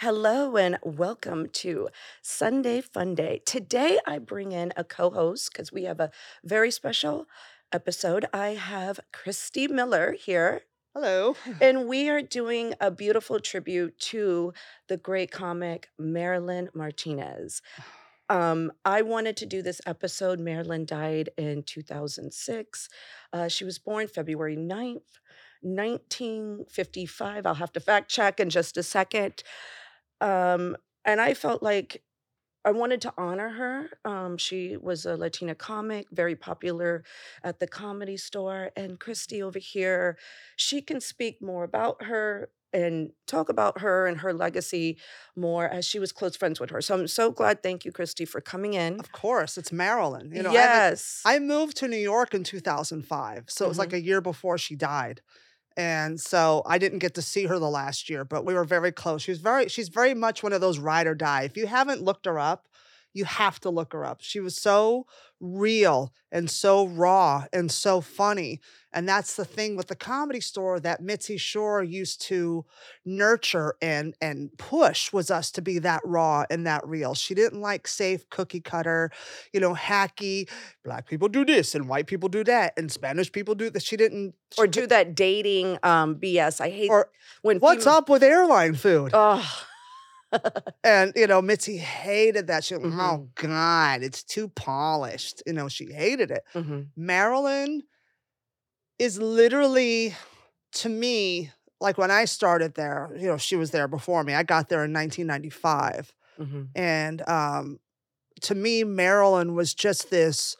Hello and welcome to Sunday Fun Day. Today I bring in a co host because we have a very special episode. I have Christy Miller here. Hello. And we are doing a beautiful tribute to the great comic Marilyn Martinez. Um, I wanted to do this episode. Marilyn died in 2006. Uh, she was born February 9th, 1955. I'll have to fact check in just a second. Um, and I felt like I wanted to honor her. Um, she was a Latina comic, very popular at the comedy store. And Christy over here, she can speak more about her and talk about her and her legacy more as she was close friends with her. So I'm so glad. Thank you, Christy, for coming in. Of course, it's Marilyn. You know, yes. I, I moved to New York in 2005. So it was like Mhm. a year before she died. And so I didn't get to see her the last year, but we were very close. She was very, she's very much one of those ride or die. If you haven't looked her up, you have to look her up. She was so real and so raw and so funny. And that's the thing with the comedy store that Mitzi Shore used to nurture and and push was us to be that raw and that real. She didn't like safe cookie cutter, you know, hacky, black people do this and white people do that and Spanish people do this. She didn't Or do that dating um, BS. I hate or when what's female- up with airline food? Oh, And you know, Mitzi hated that. She, oh Mhm. God, it's too polished. You know, she hated it. mhm. Marilyn is literally, to me, like when I started there, you know, she was there before me. I got there in 1995. Mhm. And um, to me, Marilyn was just this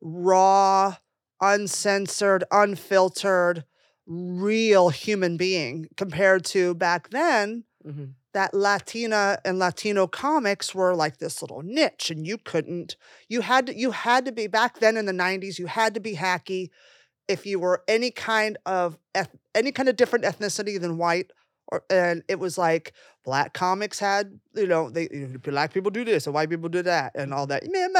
raw, uncensored, unfiltered, real human being compared to back then Mhm. That Latina and Latino comics were like this little niche and you couldn't you had to you had to be back then in the 90s you had to be hacky if you were any kind of any kind of different ethnicity than white or and it was like black comics had you know they you know, black people do this and white people do that and all that. Man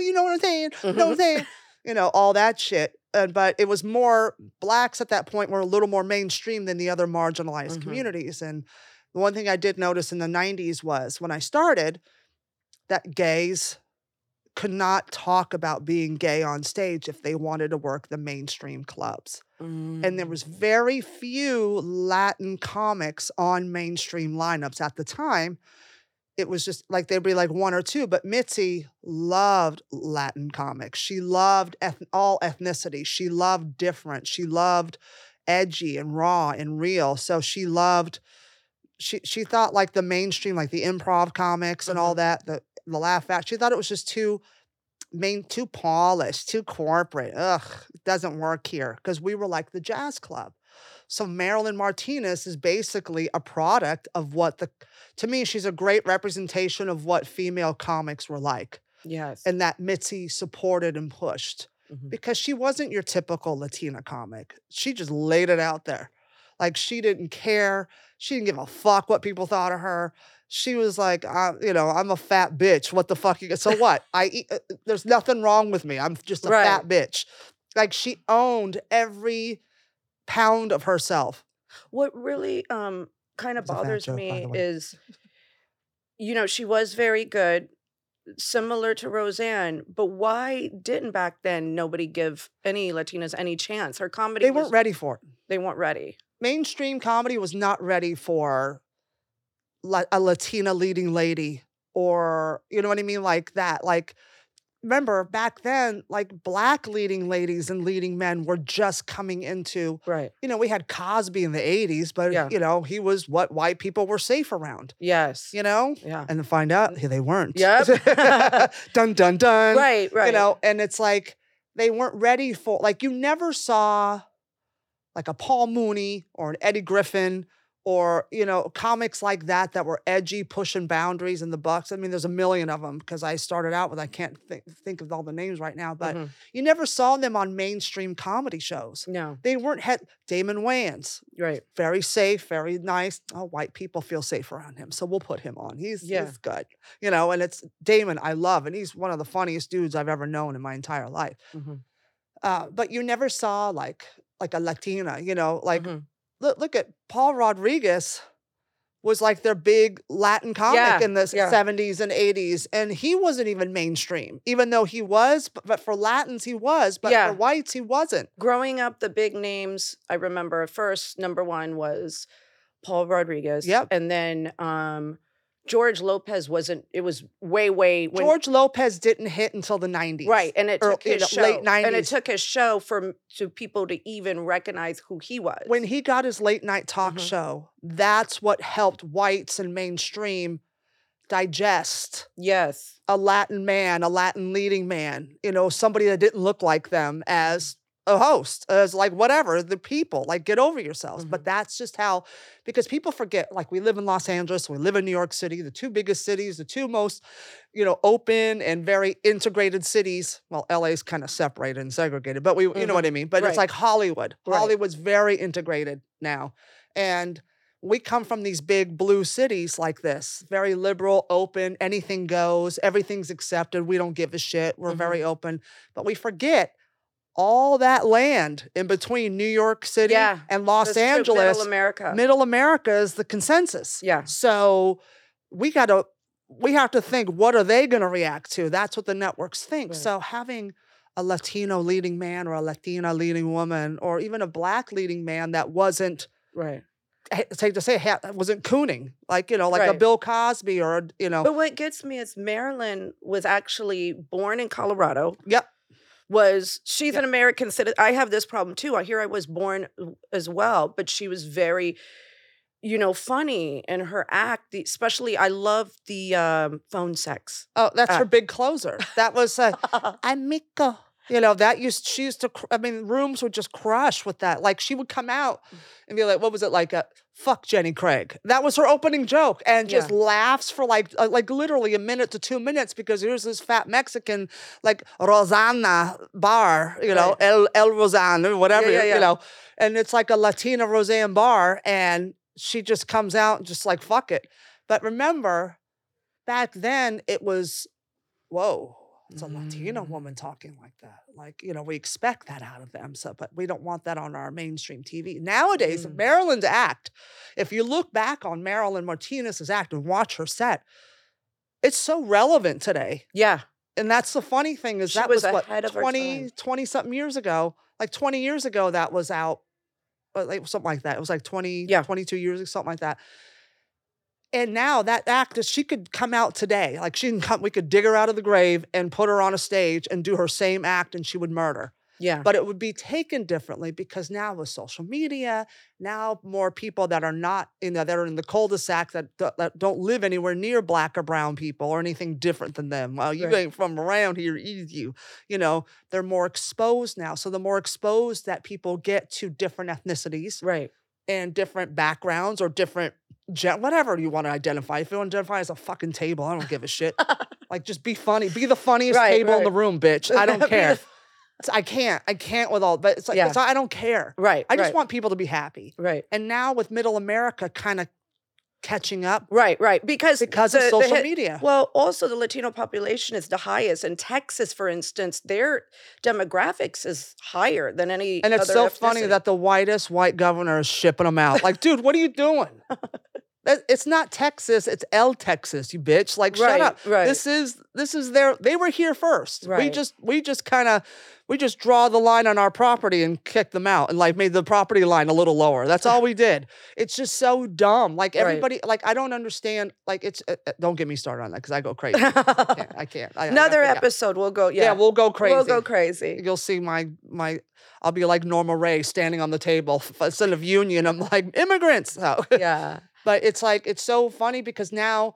you know what I'm saying? You know what I'm saying? You know all that shit and but it was more blacks at that point were a little more mainstream than the other marginalized Mhm. communities and the one thing I did notice in the 90s was when I started that gays could not talk about being gay on stage if they wanted to work the mainstream clubs. And there Mm. was very few Latin comics on mainstream lineups at the time. It was just like there'd be like one or two, but Mitzi loved Latin comics. She loved eth- all ethnicity. She loved different. She loved edgy and raw and real. So she loved she she thought like the mainstream, like the improv comics and all Mhm. that, the the laugh act. She thought it was just too main too polished, too corporate. Ugh, it doesn't work here because we were like the jazz club. So Marilyn Martinez is basically a product of what the to me she's a great representation of what female comics were like Yes. and that Mitzi supported and pushed Mhm. because she wasn't your typical Latina comic. She just laid it out there. Like she didn't care. She didn't give a fuck what people thought of her. She was like, uh, you know, I'm a fat bitch. What the fuck? You, so what? I eat. Uh, there's nothing wrong with me. I'm just a Right. fat bitch. Like she owned every pound of herself. What really um kind of It's bothers joke, me is, you know, she was very good, similar to Roseanne, but why didn't back then nobody give any Latinas any chance? Her comedy They weren't ready for it. they weren't ready. Mainstream comedy was not ready for la- a Latina leading lady or you know what I mean like that like remember back then like black leading ladies and leading men were just coming into Right. you know we had Cosby in the 80s but Yeah. you know he was what white people were safe around Yes. you know Yeah. and to find out hey, they weren't Yep. dun dun dun Right. Right. you know and it's like they weren't ready for like you never saw like a paul mooney or an eddie griffin or you know comics like that that were edgy pushing boundaries in the bucks i mean there's a million of them because i started out with i can't think, think of all the names right now but Mhm. you never saw them on mainstream comedy shows No. they weren't head damon wayans Right. very safe, very nice. Oh, white people feel safe around him, so we'll put him on. He's Yeah. he's good, you know. And it's Damon, I love, and he's one of the funniest dudes I've ever known in my entire life. Mhm. Uh, but you never saw like like a Latina, you know. Like Mhm. look, look at Paul Rodriguez was like their big Latin comic Yeah, in the yeah. 70s and 80s, and he wasn't even mainstream, even though he was. But, but for Latins, he was. But Yeah. for whites, he wasn't. Growing up, the big names I remember first number one was Paul Rodriguez. Yep. And then um, George Lopez wasn't. It was way, way when, George Lopez didn't hit until the 90s. Right, and it took his show, late and it took his show for to people to even recognize who he was. when he got his late night talk Mhm. show, that's what helped whites and mainstream digest yes, a Latin man, a Latin leading man, you know, somebody that didn't look like them as a host, as like whatever, the people, like get over yourselves. But that's just how, because people forget, like we live in Los Angeles, we live in New York City, the two biggest cities, the two most, you know, open and very integrated cities. Well, LA's kind of separated and segregated, but we, you know Mhm. what I mean? But Right. it's like Hollywood. Right. Hollywood's very integrated now. And we come from these big blue cities like this, very liberal, open, anything goes, everything's accepted. We don't give a shit. We're Mhm. very open. But we forget all that land in between New York City Yeah, and Los Angeles. Middle America. Middle America is the consensus. Yeah. So we got to we have to think what are they going to react to? That's what the networks think. Right. So having a Latino leading man or a Latina leading woman or even a black leading man that wasn't right. Eh, I hate to say wasn't cooning like you know like a Bill Cosby or you know But what gets me is Marilyn was actually born in Colorado. Yep. Was she's Yep. an American citizen? I have this problem too. I hear I was born as well, but she was very, you know, funny in her act. The, especially, I love the um, phone sex. oh that's her big closer that was uh, I'm Miko you know that used she used to I mean rooms would just crush with that like she would come out Mm. and be like what was it like uh, fuck Jenny Craig that was her opening joke and just Yeah. laughs for like uh, like literally a minute to two minutes because here's this fat Mexican like Roseanne Barr you know Right. El El Rosanna whatever yeah, you yeah. know and it's like a Latina Roseanne Barr and she just comes out and just like fuck it but remember back then it was whoa it's a Latina Mm. woman talking like that. Like, you know, we expect that out of them. So, but we don't want that on our mainstream TV. Nowadays, Mm. Marilyn's act, if you look back on Marilyn Martinez's act and watch her set, it's so relevant today. Yeah, And that's the funny thing is She that was was, what ahead 20, 20 something years ago. Like 20 years ago, that was out. uh, Like something like that. It was like 20, Yeah. 22 years ago, something like that. And now that actress, she could come out today. Like she can come, we could dig her out of the grave and put her on a stage and do her same act and she would murder. yeah, But it would be taken differently because now with social media, now more people that are not, you know, that are in the cul-de-sac that, that don't live anywhere near black or brown people or anything different than them. Well, you Right. ain't from around here, eat you. You know, they're more exposed now. So the more exposed that people get to different ethnicities right. And different backgrounds or different gen- whatever you want to identify. If you want to identify as a fucking table, I don't give a shit. like just be funny. Be the funniest Right, table in the room, bitch. I don't the care. I can't. I can't with all. But it's like Yeah. it's, I don't care. Right. I just right, want people to be happy. right. And now with Middle America kind of catching up Right, right. Because because the- of social hit- media. Well, also the Latino population is the highest. In Texas, for instance, their demographics is higher than any. and it's so funny that the whitest white governor is shipping them out. Like, dude, what are you doing? It's not Texas, it's El Texas, you bitch. Like, shut up. right. This is this is their they were here first. We just we just kind of we just draw the line on our property and kick them out and like made the property line a little lower. That's all we did. It's just so dumb. Like Right. everybody like I don't understand like it's uh, uh, don't get me started on that cuz I go crazy. I can't. I can't. I- I- Another yeah. episode, we'll go. Yeah, Yeah, we'll go crazy. We'll go crazy. You'll see my my. I'll be like Norma Rae standing on the table instead of union. I'm like immigrants. So, Yeah, but it's like it's so funny because now,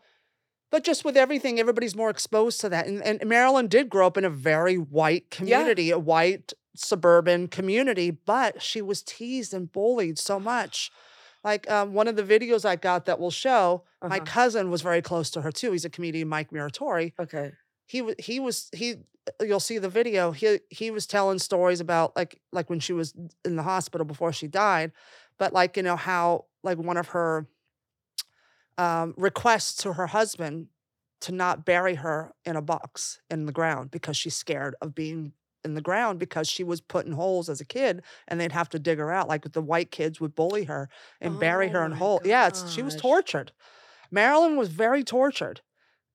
but just with everything, everybody's more exposed to that. And, and Marilyn did grow up in a very white community, a white suburban community, but she was teased and bullied so much. Like um, one of the videos I got that will show, my Uh-huh. cousin was very close to her too. He's a comedian, Mike Muratori okay. he was he was he you'll see the video he he was telling stories about like like when she was in the hospital before she died but like you know how like one of her um requests to her husband to not bury her in a box in the ground because she's scared of being in the ground because she was put in holes as a kid and they'd have to dig her out like the white kids would bully her and bury Oh her in my hole yeah it's she was tortured marilyn was very tortured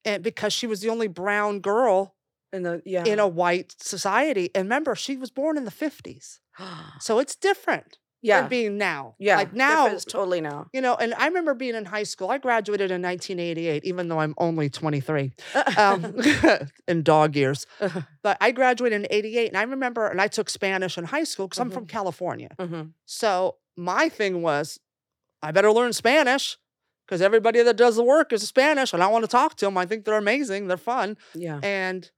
and because she was the only brown girl In the yeah. in a white society. And remember, she was born in the 50s. So it's different yeah. than being now. yeah. Like now, it's totally now. you know, and I remember being in high school. I graduated in 1988, even though I'm only 23 um, in dog years. Uh-huh. But I graduated in 88. And I remember, and I took Spanish in high school because I'm from California. Mhm. So my thing was, I better learn Spanish because everybody that does the work is Spanish and I want to talk to them. I think they're amazing. They're fun. Yeah. And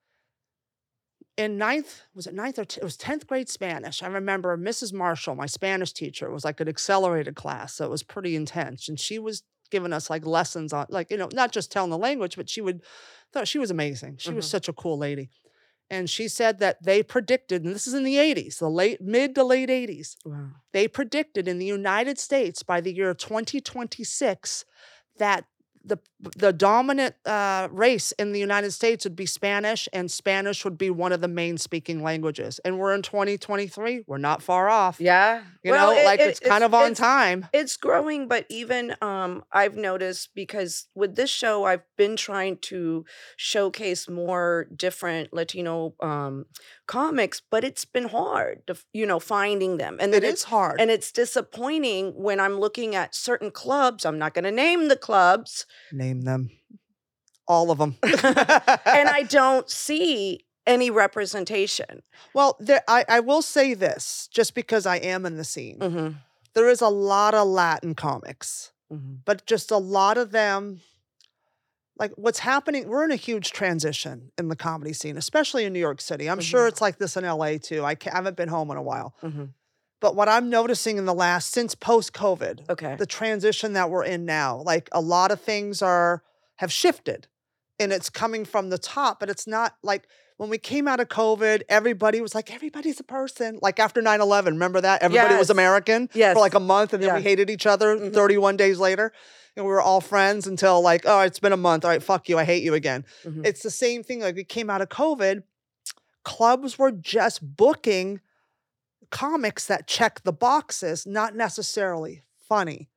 in ninth, was it ninth or t- it was 10th grade Spanish? I remember Mrs. Marshall, my Spanish teacher, it was like an accelerated class. So it was pretty intense. And she was giving us like lessons on, like, you know, not just telling the language, but she would, thought she was amazing. She was Mhm. such a cool lady. And she said that they predicted, and this is in the 80s, the late, mid to late 80s, Wow. they predicted in the United States by the year 2026 that the the dominant uh, race in the United States would be Spanish, and Spanish would be one of the main speaking languages. And we're in 2023. We're not far off. Yeah. You Well, know, it- like it- it's kind of on it's- time. It's growing, but even um, I've noticed because with this show, I've been trying to showcase more different Latino um, comics, but it's been hard, to, you know, finding them. And it is hard. And it's disappointing when I'm looking at certain clubs. I'm not going to name the clubs, Name them. All of them. and I don't see any representation. well, there, I, I will say this just because I am in the scene. hmm There is a lot of Latin comics. hmm but just a lot of them like what's happening we're in a huge transition in the comedy scene especially in new york city i'm sure Mhm. it's like this in la too i ca- haven't been home in a while hmm but what i'm noticing in the last since post covid Okay. the transition that we're in now like a lot of things are have shifted and it's coming from the top but it's not like when we came out of covid everybody was like everybody's a person like after 9-11 remember that everybody was american Yes. for like a month and then we hated each other Mhm. 31 days later and we were all friends until like oh it's been a month all right fuck you i hate you again Mhm. it's the same thing like we came out of covid clubs were just booking comics that check the boxes not necessarily funny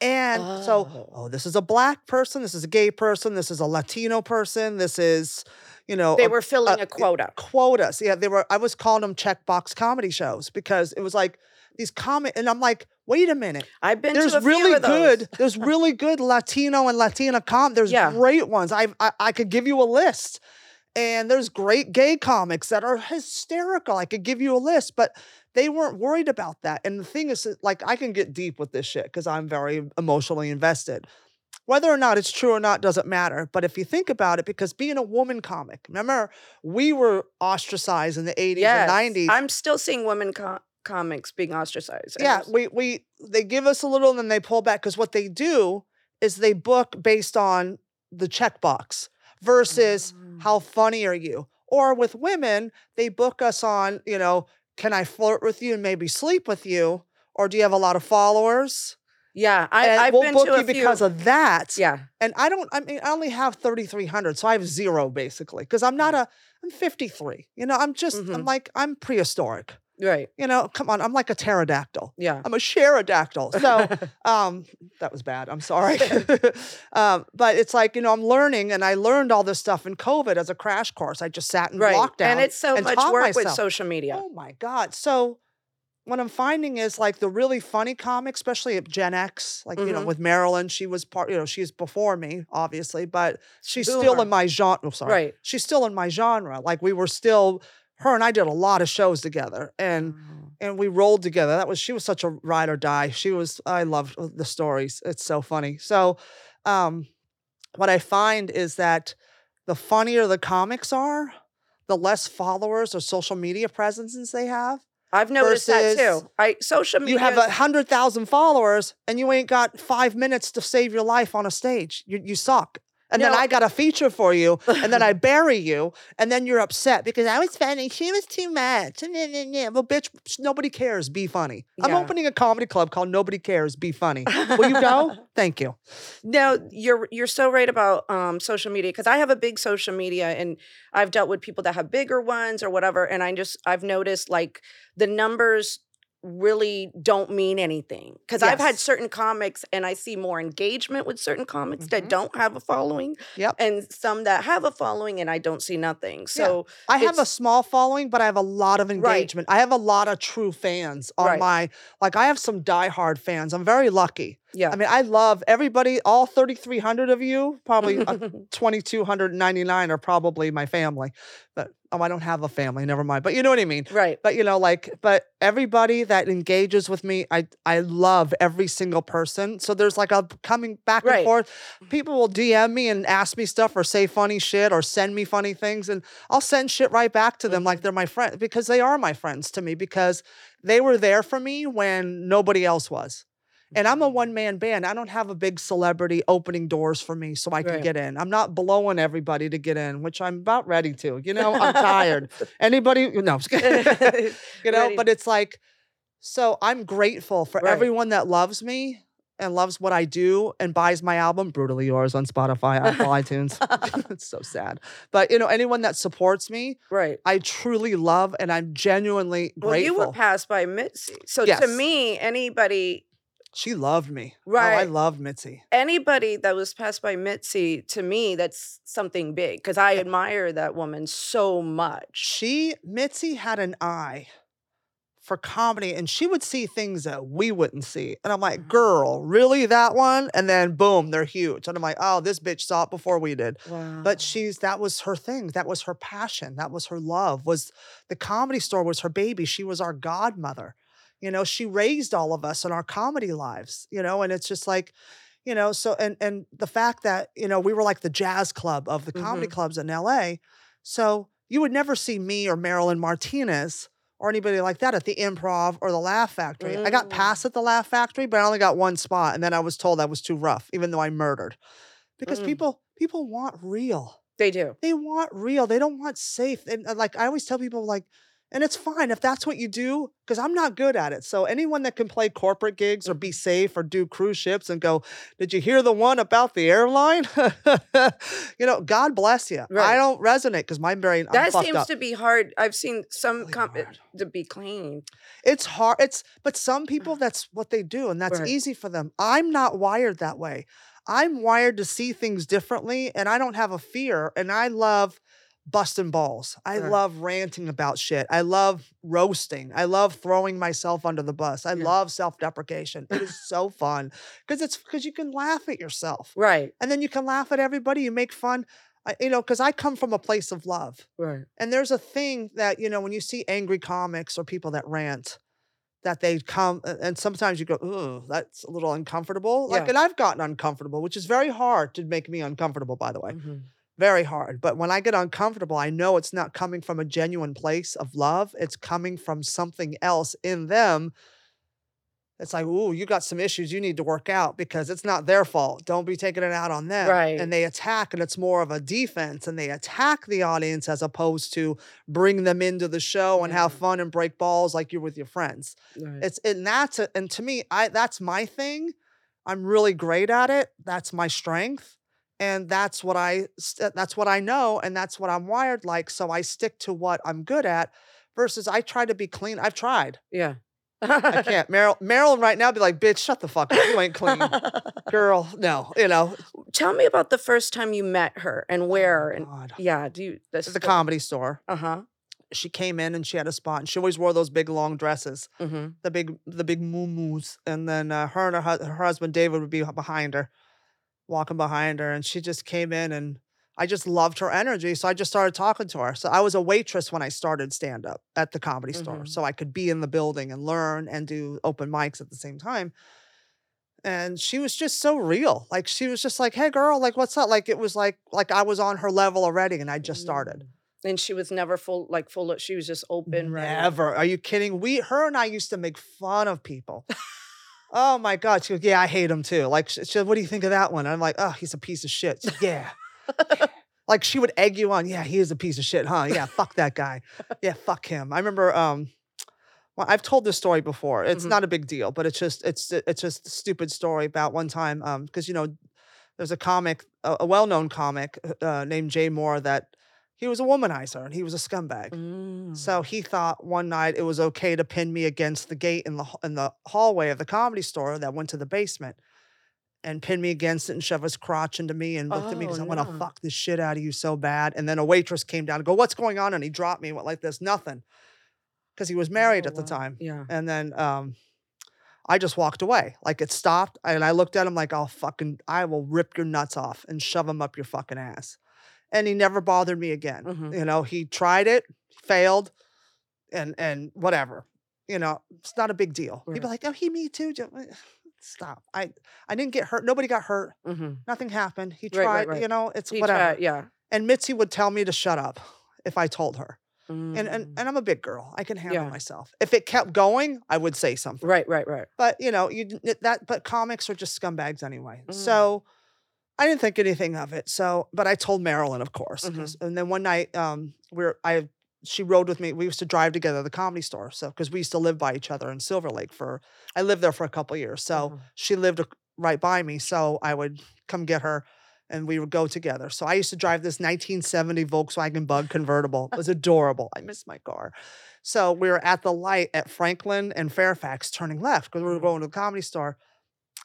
and so Oh. oh this is a black person this is a gay person this is a latino person this is you know they a were filling uh, a quota. quotas. Yeah, they were. I was calling them checkbox comedy shows because it was like these comic, and I'm like, wait a minute. I've been There's a really good. There's really good Latino and Latina com. There's Yeah. great ones. I, I I could give you a list, and there's great gay comics that are hysterical. I could give you a list, but they weren't worried about that. And the thing is, like, I can get deep with this shit because I'm very emotionally invested. Whether or not it's true or not doesn't matter. But if you think about it, because being a woman comic, remember, we were ostracized in the 80s Yes. and 90s. I'm still seeing women co- comics being ostracized. yeah, we, we they give us a little and then they pull back because what they do is they book based on the checkbox versus Mm. how funny are you? Or with women, they book us on, you know, can I flirt with you and maybe sleep with you? Or do you have a lot of followers? yeah. I, and I've we'll been book to a you few. because of that. yeah. And I don't, I mean, I only have 3,300. So I have zero basically because I'm not a, I'm 53. You know, I'm just, I'm Mhm. like, I'm prehistoric. Right. You know, come on, I'm like a pterodactyl. Yeah. I'm a pterodactyl. So um, that was bad. I'm sorry. um, but it's like, you know, I'm learning and I learned all this stuff in COVID as a crash course. I just sat in right. lockdown. And it's so and much work with social media. Oh my God. So what I'm finding is like the really funny comics, especially at Gen X, like, you know, Mhm. with Marilyn, she was part, you know, she's before me, obviously, but she's still in my genre. Oh, sorry. Right. She's still in my genre. Like we were still, her and I did a lot of shows together and and we rolled together. That was she was such a ride or die. She was I loved uh, the stories. It's so funny. So um what I find is that the funnier the comics are, the less followers or social media presences they have. I've noticed that too. I social media. You have a hundred thousand followers and you ain't got five minutes to save your life on a stage. You you suck. And then I got a feature for you, and then I bury you, and then you're upset because I was funny. She was too much. Well, bitch, nobody cares. Be funny. I'm opening a comedy club called Nobody Cares. Be funny. Will you go? Thank you. No, you're you're so right about um, social media because I have a big social media and I've dealt with people that have bigger ones or whatever, and I just I've noticed like the numbers really don't mean anything because I've had certain comics and I see more engagement with certain comics Mhm. that don't have a following, Yep. and some that have a following and I don't see nothing. So I have a small following, but I have a lot of engagement. I have a lot of true fans on Right. my like. I have some diehard fans. I'm very lucky. Yeah, I mean, I love everybody. All 3,300 of you, probably uh, 2,299 are probably my family. But oh, I don't have a family. Never mind. But you know what I mean. right. But you know, like, but everybody that engages with me, I I love every single person. So there's like a coming back and forth. People will DM me and ask me stuff or say funny shit or send me funny things, and I'll send shit right back to them like they're my friend because they are my friends to me because they were there for me when nobody else was. And I'm a one man band. I don't have a big celebrity opening doors for me so I can Right. get in. I'm not blowing everybody to get in, which I'm about ready to. You know, I'm tired. Anybody? Just kidding. you know, Ready. but it's like, so I'm grateful for Right. everyone that loves me and loves what I do and buys my album, Brutally Yours, on Spotify, Apple, iTunes. it's so sad. But, you know, anyone that supports me, right. I truly love and I'm genuinely grateful. Well, grateful. you were passed by Mitzi, so to me, anybody she loved me. Oh, I Right. loved Mitzi. anybody that was passed by Mitzi, to me, that's something big because I admire that woman so much. She, Mitzi had an eye for comedy and she would see things that we wouldn't see. And I'm like, Mhm. girl, really that one? And then boom, they're huge. And I'm like, oh, this bitch saw it before we did. Wow. But she's that was her thing. That was her passion. That was her love. Was the comedy store was her baby. She was our godmother. You know, she raised all of us in our comedy lives, you know, and it's just like, you know, so and and the fact that, you know, we were like the jazz club of the comedy clubs in LA. So you would never see me or Marilyn Martinez or anybody like that at the improv or the Laugh Factory. I got Mm. passed at the Laugh Factory, but I only got one spot. And then I was told I was too rough, even though I murdered. Because Mm. people people want real they do. they want real. They don't want safe. And uh, like I always tell people, like, and it's fine if that's what you do, because I'm not good at it. So anyone that can play corporate gigs or be safe or do cruise ships and go, did you hear the one about the airline? you know, God bless you. I don't resonate because my brain. I'm That seems up. to be hard. I've seen some Really com- hard. Eh, to be clean. It's hard. It's but some people that's what they do, and that's Right. easy for them. I'm not wired that way. I'm wired to see things differently, and I don't have a fear. And I love busting balls. I Right. love ranting about shit. I love roasting. I love throwing myself under the bus. I Yeah. love self-deprecation. It is so fun because it's because you can laugh at yourself, Right. and then you can laugh at everybody. You make fun. I, you know, because I come from a place of love. Right. And there's a thing that, you know, when you see angry comics or people that rant, that they come and sometimes you go, ooh, that's a little uncomfortable. Like, Yeah. and I've gotten uncomfortable, which is very hard to make me uncomfortable, by the way. Mhm. Very hard. But when I get uncomfortable, I know it's not coming from a genuine place of love. It's coming from something else in them. It's like, ooh, you got some issues you need to work out because it's not their fault. Don't be taking it out on them. Right. And they attack, and it's more of a defense, and they attack the audience as opposed to bring them into the show and have fun and break balls like you're with your friends. Right. It's and that's a, and to me, I that's my thing. I'm really great at it. That's my strength. And that's what I that's what I know and that's what I'm wired like. So I stick to what I'm good at versus I try to be clean. I've tried. Yeah. I can't. Meryl, Marilyn right now be like, bitch, shut the fuck up. You ain't clean. Girl, no, you know. Tell me about the first time you met her and where. Oh, and God. yeah, do you? This the comedy store. Uh huh. She came in and she had a spot and she always wore those big long dresses, Mm-hmm. the big, the big moo-moos. And then uh, her and her, her husband, David, would be behind her, walking behind her. And she just came in and I just loved her energy. So I just started talking to her. So I was a waitress when I started stand up at the comedy store. Mhm. So I could be in the building and learn and do open mics at the same time. And she was just so real. Like she was just like, hey girl, like what's up? Like it was like like I was on her level already and I just started. Mm. And she was never full, like full of, she was just open, ready. Never. Are you kidding? We her and I used to make fun of people. Oh my God. She goes, Yeah, I hate him too. Like she, she said, what do you think of that one? I'm like, oh, he's a piece of shit. She's, yeah. like she would egg you on. Yeah, he is a piece of shit, huh? Yeah, fuck that guy. Yeah, fuck him. I remember um well, I've told this story before. It's Mhm. not a big deal, but it's just it's it's just a stupid story about one time um because you know there's a comic a, a well-known comic uh, named Jay Mohr that he was a womanizer and he was a scumbag. Mm. So he thought one night it was okay to pin me against the gate in the in the hallway of the comedy store that went to the basement, and pin me against it and shove his crotch into me and looked at me because Oh, I want to fuck this shit out of you so bad. And then a waitress came down and go, "What's going on?" And he dropped me and went like this, nothing, because he was married Oh, at the wow. time. Yeah. And then um, I just walked away. Like it stopped, and I looked at him like, "I'll fucking, I will rip your nuts off and shove them up your fucking ass." And he never bothered me again. Mhm. You know, he tried it, failed, and and whatever. You know, it's not a big deal. People Right. like, "Oh, he me too." Stop. I I didn't get hurt. Nobody got hurt. Mm-hmm. Nothing happened. He Right, right, tried. right. You know, it's He whatever. tried, yeah. And Mitzi would tell me to shut up if I told her. And and Mm. and I'm a big girl. I can handle Yeah. myself. If it kept going, I would say something. Right, right, right. But you know, you that but comics are just scumbags anyway. Mm. So I didn't think anything of it. So, but I told Marilyn, of course. Mhm. 'cause- And then one night, um, we're I she rode with me. We used to drive together to the comedy store. So because we used to live by each other in Silver Lake for I lived there for a couple years. So Mhm. she lived right by me. So I would come get her and we would go together. So I used to drive this 1970 Volkswagen Bug convertible. It was adorable. I miss my car. So we were at the light at Franklin and Fairfax turning left because we were Mhm. going to the comedy store.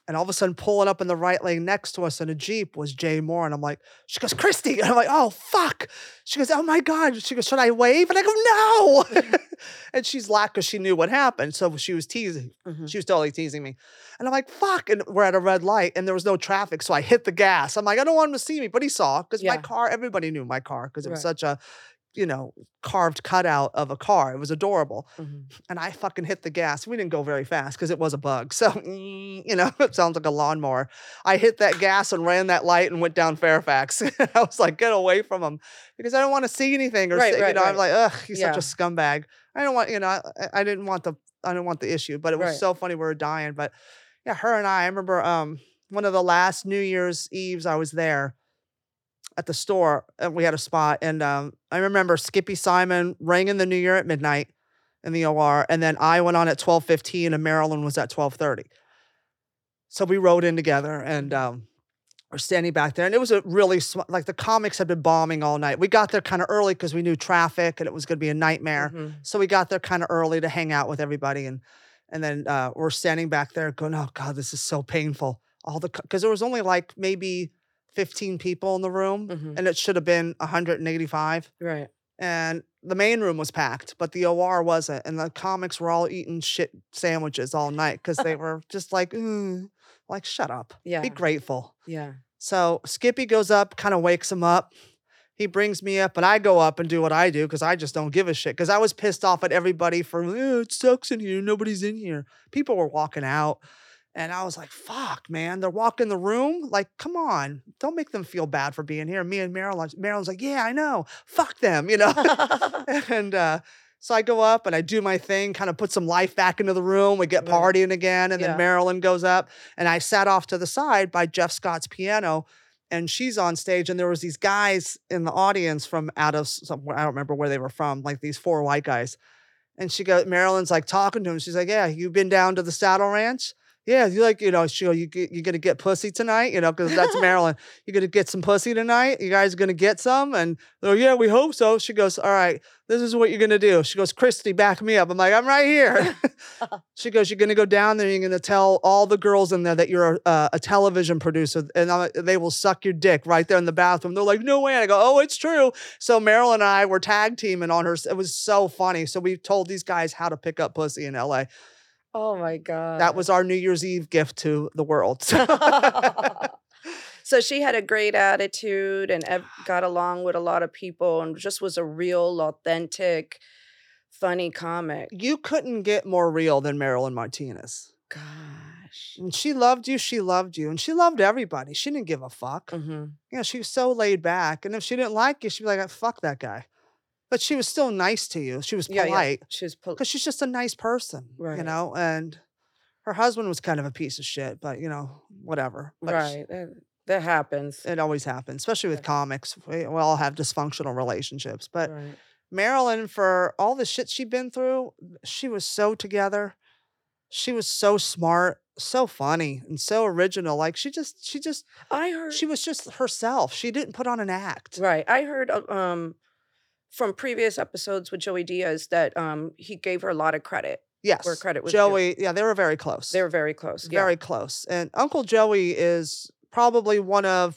And all of a sudden, pulling up in the right lane next to us in a Jeep was Jay Mohr. And I'm like, she goes, Christy. And I'm like, oh, fuck. She goes, oh my God. She goes, should I wave? And I go, no. and she's laughed because she knew what happened. So she was teasing. Mhm. She was totally teasing me. And I'm like, fuck. And we're at a red light and there was no traffic. So I hit the gas. I'm like, I don't want him to see me. But he saw because my car, everybody knew my car because it was Right. such a, you know, carved cutout of a car. It was adorable. Mhm. And I fucking hit the gas. We didn't go very fast because it was a bug. So, you know, it sounds like a lawnmower. I hit that gas and ran that light and went down Fairfax. I was like, get away from him because I don't want to see anything or Right, you right, know, I'm like, ugh, he's such a scumbag. I don't want, you know, I, I didn't want the, I didn't want the issue, but it was Right. so funny. We were dying. But yeah, her and I, I remember um, one of the last New Year's Eves I was there at the store and we had a spot and um, i remember skippy simon rang in the new year at midnight in the or and then i went on at 12.15 and marilyn was at 12.30 so we rode in together and um, we're standing back there and it was a really sm- like the comics had been bombing all night we got there kind of early because we knew traffic and it was going to be a nightmare Mhm. so we got there kind of early to hang out with everybody, and and then uh, we're standing back there going, "Oh God, this is so painful." All the because there was only like maybe fifteen people in the room, Mhm. and it should have been one hundred and eighty-five. Right. And the main room was packed, but the OR wasn't. And the comics were all eating shit sandwiches all night because they were just like, "Mm," like shut up, Yeah. be grateful. Yeah. So Skippy goes up, kind of wakes him up. He brings me up, and I go up and do what I do because I just don't give a shit. Because I was pissed off at everybody for "Eh, it sucks in here. Nobody's in here. People were walking out, and I was like, "Fuck, man! They're walking the room. Like, come on, don't make them feel bad for being here." Me and Marilyn, Marilyn's like, "Yeah, I know. Fuck them," you know. and uh, so I go up and I do my thing, kind of put some life back into the room. We get partying again, and Yeah. then Marilyn goes up, and I sat off to the side by Jeff Scott's piano and she's on stage and there was these guys in the audience from out of somewhere i don't remember where they were from like these four white guys and she goes marilyn's like talking to him she's like yeah you've been down to the saddle ranch yeah, you like, you know, she go, you get, you gonna get pussy tonight, you know, because that's Marilyn. You're gonna get some pussy tonight? You guys are gonna get some? And they're, yeah, we hope so. She goes, all right, this is what you're gonna do. She goes, Christy, back me up. I'm like, I'm right here. she goes, you're gonna go down there. You're gonna tell all the girls in there that you're a, a television producer, and I'm- they will suck your dick right there in the bathroom. They're like, no way. And I go, oh, it's true. So Marilyn and I were tag teaming on her. It was so funny. So we told these guys how to pick up pussy in LA. Oh my god. That was our New Year's Eve gift to the world. so she had a great attitude and ev- got along with a lot of people and just was a real authentic funny comic. you couldn't get more real than Marilyn Martinez. Gosh. And she loved you, she loved you, and she loved everybody. She didn't give a fuck. hmm You know, she was so laid back. And if she didn't like you, she'd be like, "Ah, fuck that guy. But she was still nice to you. She was Yeah, yeah. polite She was pol- because she's just a nice person, right. you know? And her husband was kind of a piece of shit, but you know, whatever. But right. That, that happens. It always happens, especially with Yeah. comics. We, we all have dysfunctional relationships. But right. Marilyn, for all the shit she'd been through, she was so together. She was so smart, so funny, and so original. Like she just, she just, I heard she was just herself. She didn't put on an act. Right. I heard uh, um from previous episodes with Joey Diaz that um he gave her a lot of credit. Yes. Where credit was due. Joey. Yeah, they were very close. They were very close. yeah. very close. And Uncle Joey is probably one of,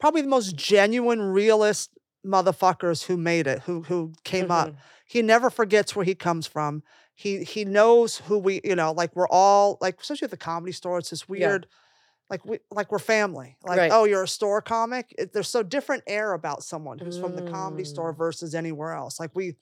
probably the most genuine, realist motherfuckers who made it, who who came up. Mhm. he never forgets where he comes from. He he knows who we, you know, like we're all like, especially at the comedy store, it's this Yeah. Like we like we're family. Like, Right. oh, you're a store comic. It, there's so different air about someone who's from the comedy store Mm. versus anywhere else. Like we,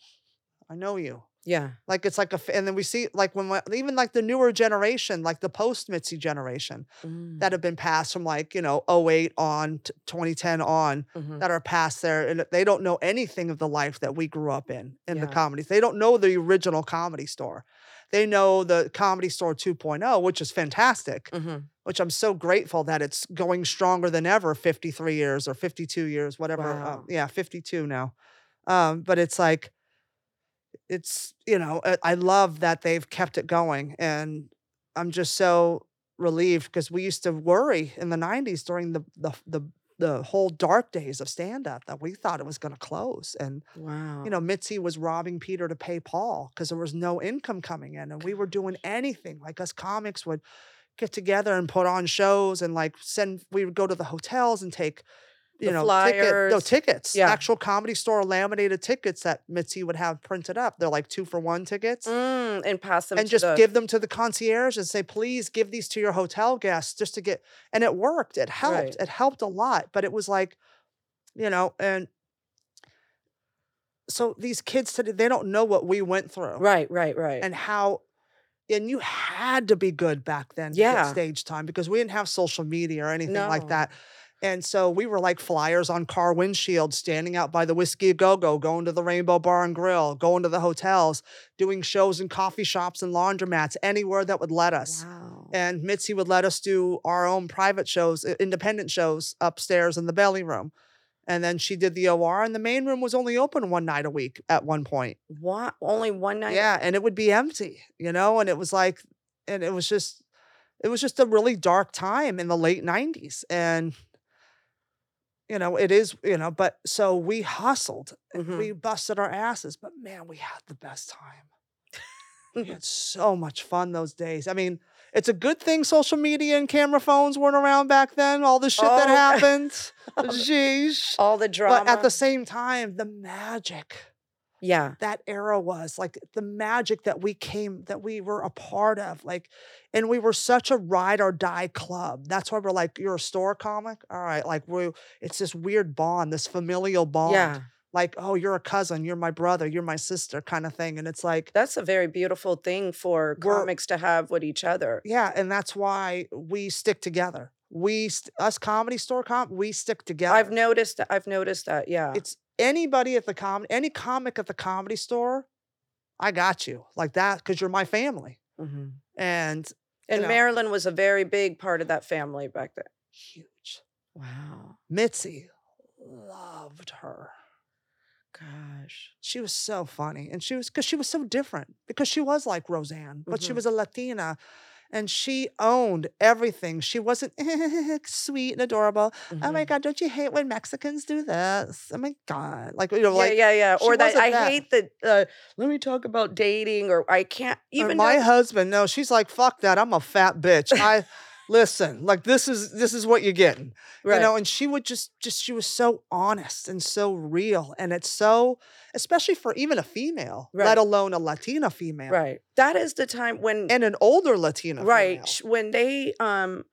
I know you. Yeah. Like it's like a, and then we see like when we- even like the newer generation, like the post Mitzi generation Mm. that have been passed from like you know 08 on to 2010 on Mhm. that are past there and they don't know anything of the life that we grew up in in the Yeah. comedies. They don't know the original comedy store. They know the comedy store 2.0, which is fantastic, Mhm. which I'm so grateful that it's going stronger than ever 53 years or 52 years, whatever. uh, Wow. yeah, 52 now. Um, but it's like, it's, you know, I, I love that they've kept it going. And I'm just so relieved because we used to worry in the 90s during the, the, the, the whole dark days of stand up that we thought it was going to close. And Wow. you know, Mitzi was robbing Peter to pay Paul because there was no income coming in. And we were doing anything. Like us comics would get together and put on shows and like send, we would go to the hotels and take, you The know, ticket, no tickets, Yeah. actual comedy store laminated tickets that Mitzi would have printed up. They're like two for one tickets. Mm, and pass them And to just the, give them to the concierge and say, please give these to your hotel guests just to get, and it worked. It helped. Right. It helped a lot. But it was like, you know, and so these kids today they don't know what we went through Right, right, right. and how and you had to be good back then to Yeah. get stage time because we didn't have social media or anything like that and so we were like flyers on car windshields standing out by the whiskey a go-go going to the rainbow bar and grill going to the hotels doing shows in coffee shops and laundromats anywhere that would let us wow. and Mitzi would let us do our own private shows, independent shows upstairs in the belly room. And then she did the OR, and the main room was only open one night a week at one point. What? Only one night? Yeah, and it would be empty, you know, and it was like, and it was just, it was just a really dark time in the late 90s. And, you know, it is, you know, but so we hustled and Mhm. we busted our asses, but man, we had the best time. We had so much fun those days. I mean, it's a good thing social media and camera phones weren't around back then. All the shit that Oh. happened. Jeez. All the drama. But at the same time, the magic yeah. that era was like the magic that we came, that we were a part of. Like, and we were such a ride or die club. That's why we're like, you're a store comic? All right. Like, we it's this weird bond, this familial bond. Yeah. Like, oh, you're a cousin, you're my brother, you're my sister kind of thing. And it's like, That's a very beautiful thing for comics to have with each other. Yeah, and that's why we stick together. We st- us comedy store comp, we stick together. I've noticed that. I've noticed that. Yeah. it's anybody at the com any comic at the comedy store, I got you like that because you're my family. Mhm. And And know. Marilyn was a very big part of that family back then. huge. Wow. Mitzi loved her. Gosh. She was so funny, and she was because she was so different because she was like Roseanne, but she Mhm. was a Latina, and she owned everything. She wasn't sweet and adorable. Oh my Mhm. God, don't you hate when Mexicans do this? Oh my God. Like, you know, Yeah, like yeah, yeah. Or that I that. hate that. Uh, let me talk about dating, or I can't Or even. my know- husband, no, she's like, fuck that. I'm a fat bitch. I listen, like this is this is what you're getting. right. You know, and she would just just she was so honest and so real. And it's so especially for even a female, Right. let alone a Latina female. right. That is the time when And an older Latina right female. when they um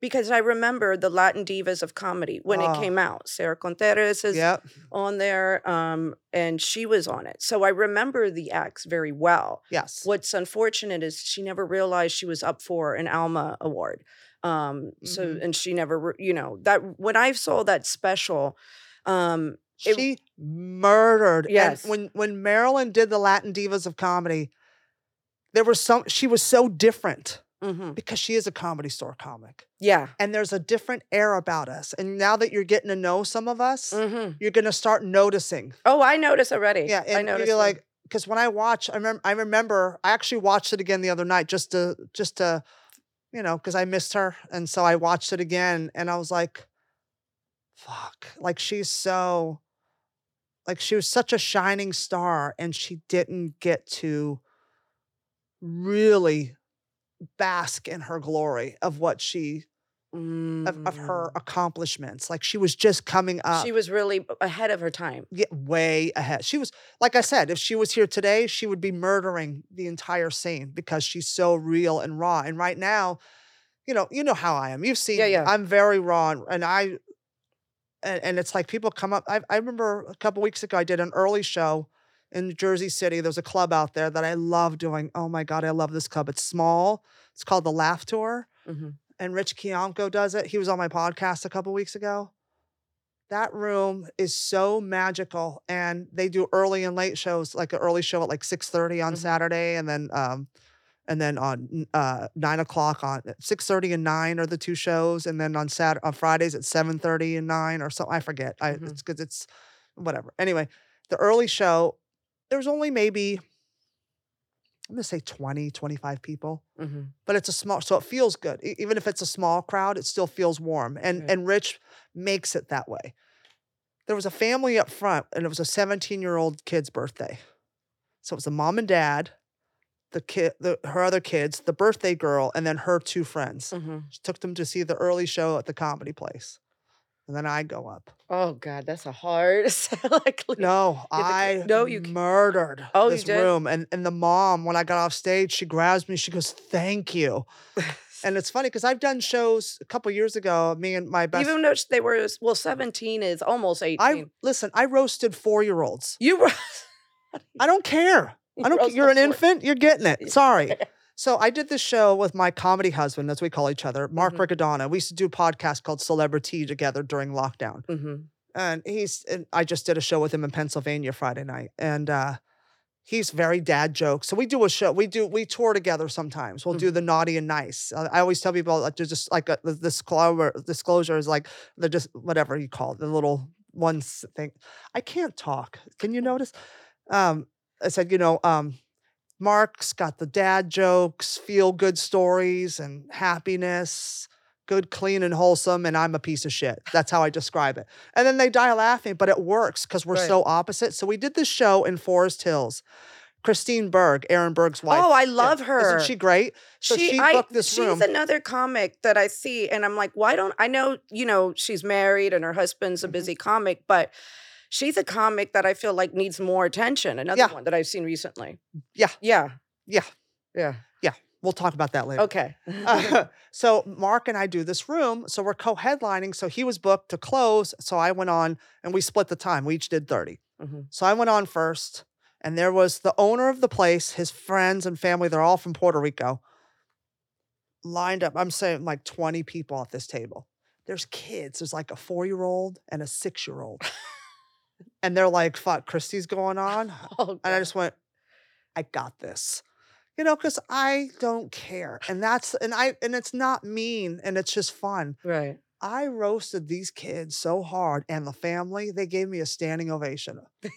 because I remember the Latin divas of comedy when Oh. it came out. Sarah Contreras is Yep. on there, um, and she was on it. So I remember the acts very well. Yes. What's unfortunate is she never realized she was up for an Alma Award. Um, so Mhm. and she never, you know, that when I saw that special, um, it- she murdered. Yes. And when when Marilyn did the Latin Divas of Comedy, there was some she was so different mhm, because she is a comedy store comic. yeah, And there's a different air about us. And now that you're getting to know some of us, hmm you're gonna start noticing. Oh, I notice already. Yeah, I notice. you're like, because when I watch, I remember, I remember, I actually watched it again the other night just to, just to, you know, because I missed her, and so I watched it again, and I was like, fuck, like she's so, like she was such a shining star, and she didn't get to really bask in her glory of what she of, of her Mm. accomplishments. Like she was just coming up. She was really ahead of her time. get way ahead. She was, like I said, if she was here today, she would be murdering the entire scene because she's so real and raw. And right now, you know, you know how I am. You've seen, Yeah, yeah. I'm very raw, and, and I, and, and it's like people come up. I, I remember a couple weeks ago, I did an early show in Jersey City. There's a club out there that I love doing. Oh my god, I love this club. It's small. It's called the Laugh Tour Mhm. and Rich Kiamco does it. He was on my podcast a couple weeks ago. That room is so magical, and they do early and late shows, like an early show at like six thirty on Mhm. Saturday, and then um, and then on uh nine o'clock on six thirty and nine are the two shows, and then on Sat on Fridays at seven thirty and nine or so. I forget. I Mhm. it's because it's whatever. Anyway, the early show, there's only maybe I'm gonna say 20, 25 people Mhm. but it's a small so it feels good even if it's a small crowd it still feels warm and Right. and rich makes it that way there was a family up front and it was a 17 year old kid's birthday so it was the mom and dad the kid the, her other kids the birthday girl and then her two friends Mhm. she took them to see the early show at the comedy place and then i go up Oh God, that's a hard. like, no i no, you murdered Oh, this did? room and and the mom when i got off stage she grabs me she goes thank you And it's funny because I've done shows a couple years ago. Me and my best. Even though they were well, seventeen is almost eighteen. I listen. I roasted four year olds. you were. I don't care. I don't. You're an four- infant. You're getting it. Sorry. So I did this show with my comedy husband, as we call each other, Mark. Riccadonna. We used to do a podcast called Celebrity together during lockdown. Mhm. and he's and I just did a show with him in Pennsylvania Friday night, and uh, he's very dad jokes. So we do a show. We do we tour together sometimes. We'll do the naughty and nice. I, I always tell people like there's just like a, the disclosure. Disclosure is like the just whatever you call it, the little ones thing. I can't talk. Can you notice? Um, I said, you know, um, Mark's got the dad jokes, feel good stories, and happiness. Good, clean, and wholesome, and I'm a piece of shit. That's how I describe it. And then they die laughing, but it works because we're Right. so opposite. So we did this show in Forest Hills. Christine Berg, Aaron Berg's wife. Oh, I love her. Isn't she great? So she, I- booked this she's room. another comic that I see, and I'm like, why don't I know? You know, she's married and her husband's a Mhm. busy comic, but she's a comic that I feel like needs more attention. Another Yeah. one that I've seen recently. Yeah. yeah, Yeah. yeah. Yeah. We'll talk about that later. Okay. Uh, so Mark and I do this room. So we're co-headlining. So he was booked to close. So I went on and we split the time. We each did 30. Mhm. So I went on first. And there was the owner of the place, his friends and family, they're all from Puerto Rico, lined up. I'm saying like 20 people at this table. There's kids. There's like a four-year-old and a six-year-old. and they're like, fuck, Christy's going on. Oh, And I just went, I got this. You know, because I don't care. And that's and I and it's not mean and it's just fun. right. I roasted these kids so hard and the family, they gave me a standing ovation.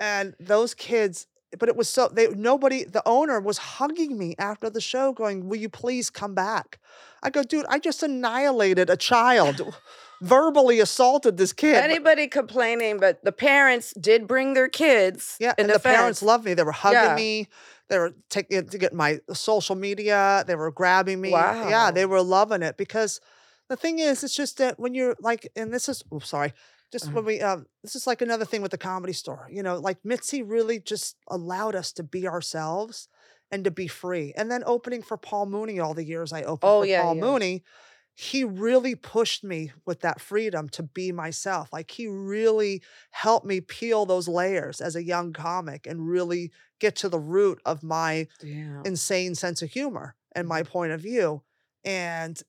And those kids, but it was so they nobody the owner was hugging me after the show going will you please come back? I go dude i just annihilated a child verbally assaulted this kid. Anybody complaining, but the parents did bring their kids. yeah and the parents loved me. They were hugging Yeah. me. They were taking eh, to get my social media. They were grabbing me. Wow. yeah they were loving it because the thing is it's just that when you're like and this is oops sorry just Uh-huh. when we um this is like another thing with the comedy store you know like mitzi really just allowed us to be ourselves and to be free and then opening for paul mooney all the years i opened Oh, for yeah, paul yeah. mooney he really pushed me with that freedom to be myself like he really helped me peel those layers as a young comic and really get to the root of my Yeah. insane sense of humor and my point of view. And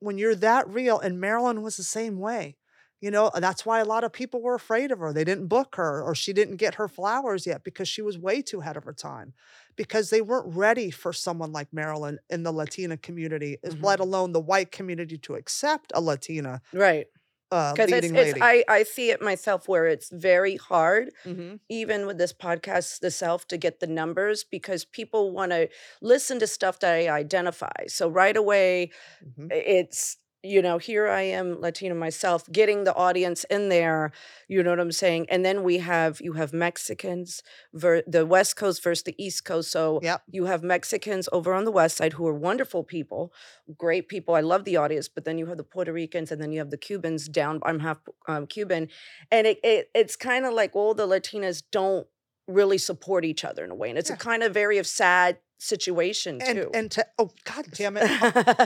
when you're that real, and Marilyn was the same way, you know, that's why a lot of people were afraid of her. They didn't book her or she didn't get her flowers yet because she was way too ahead of her time because they weren't ready for someone like Marilyn in the Latina community, as let alone the white community to accept a Latina Right. uh, Because it's, leading it's lady. I, I see it myself where it's very hard, Mhm. even with this podcast itself, to get the numbers because people want to listen to stuff that I identify. So right away, Mhm. it's you know here i am latino myself getting the audience in there you know what i'm saying? And then we have you have mexicans ver- the west coast versus the east coast. So Yep. you have mexicans over on the west side who are wonderful people great people. I love the audience but then you have the puerto ricans and then you have the cubans down i'm half um, cuban. And it, it it's kind of like all the latinas don't really support each other in a way. And it's Yeah. a kind of very of sad situation And too and to oh god damn it.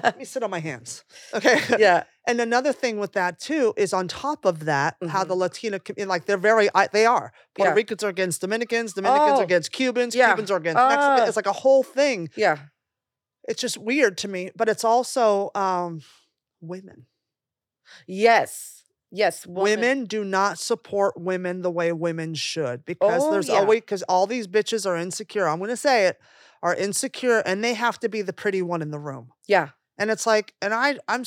Let me sit on my hands. Okay. yeah And another thing with that too is on top of that, how Mm-hmm. the Latina, com- like they're very, I- they are. Puerto Yeah. Ricans are against Dominicans, Dominicans Oh, are against Cubans, yeah. Cubans are against Mexicans. Ah. It's like a whole thing. yeah It's just weird to me, but it's also um, women. Yes. Yes. Women do not support women the way women should because Oh, there's yeah. always because all these bitches are insecure. I'm going to say it, are insecure, and they have to be the pretty one in the room. Yeah. And it's like, and I, I'm,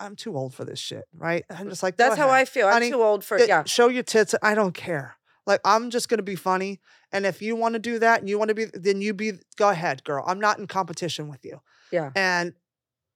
I'm, too old for this shit, right? I'm just like, That's how ahead. I feel. I'm Honey, too old for it- yeah. show your tits. I don't care. Like I'm just gonna be funny, and if you want to do that and you want to be, then you be. Go ahead, girl. I'm not in competition with you. Yeah. And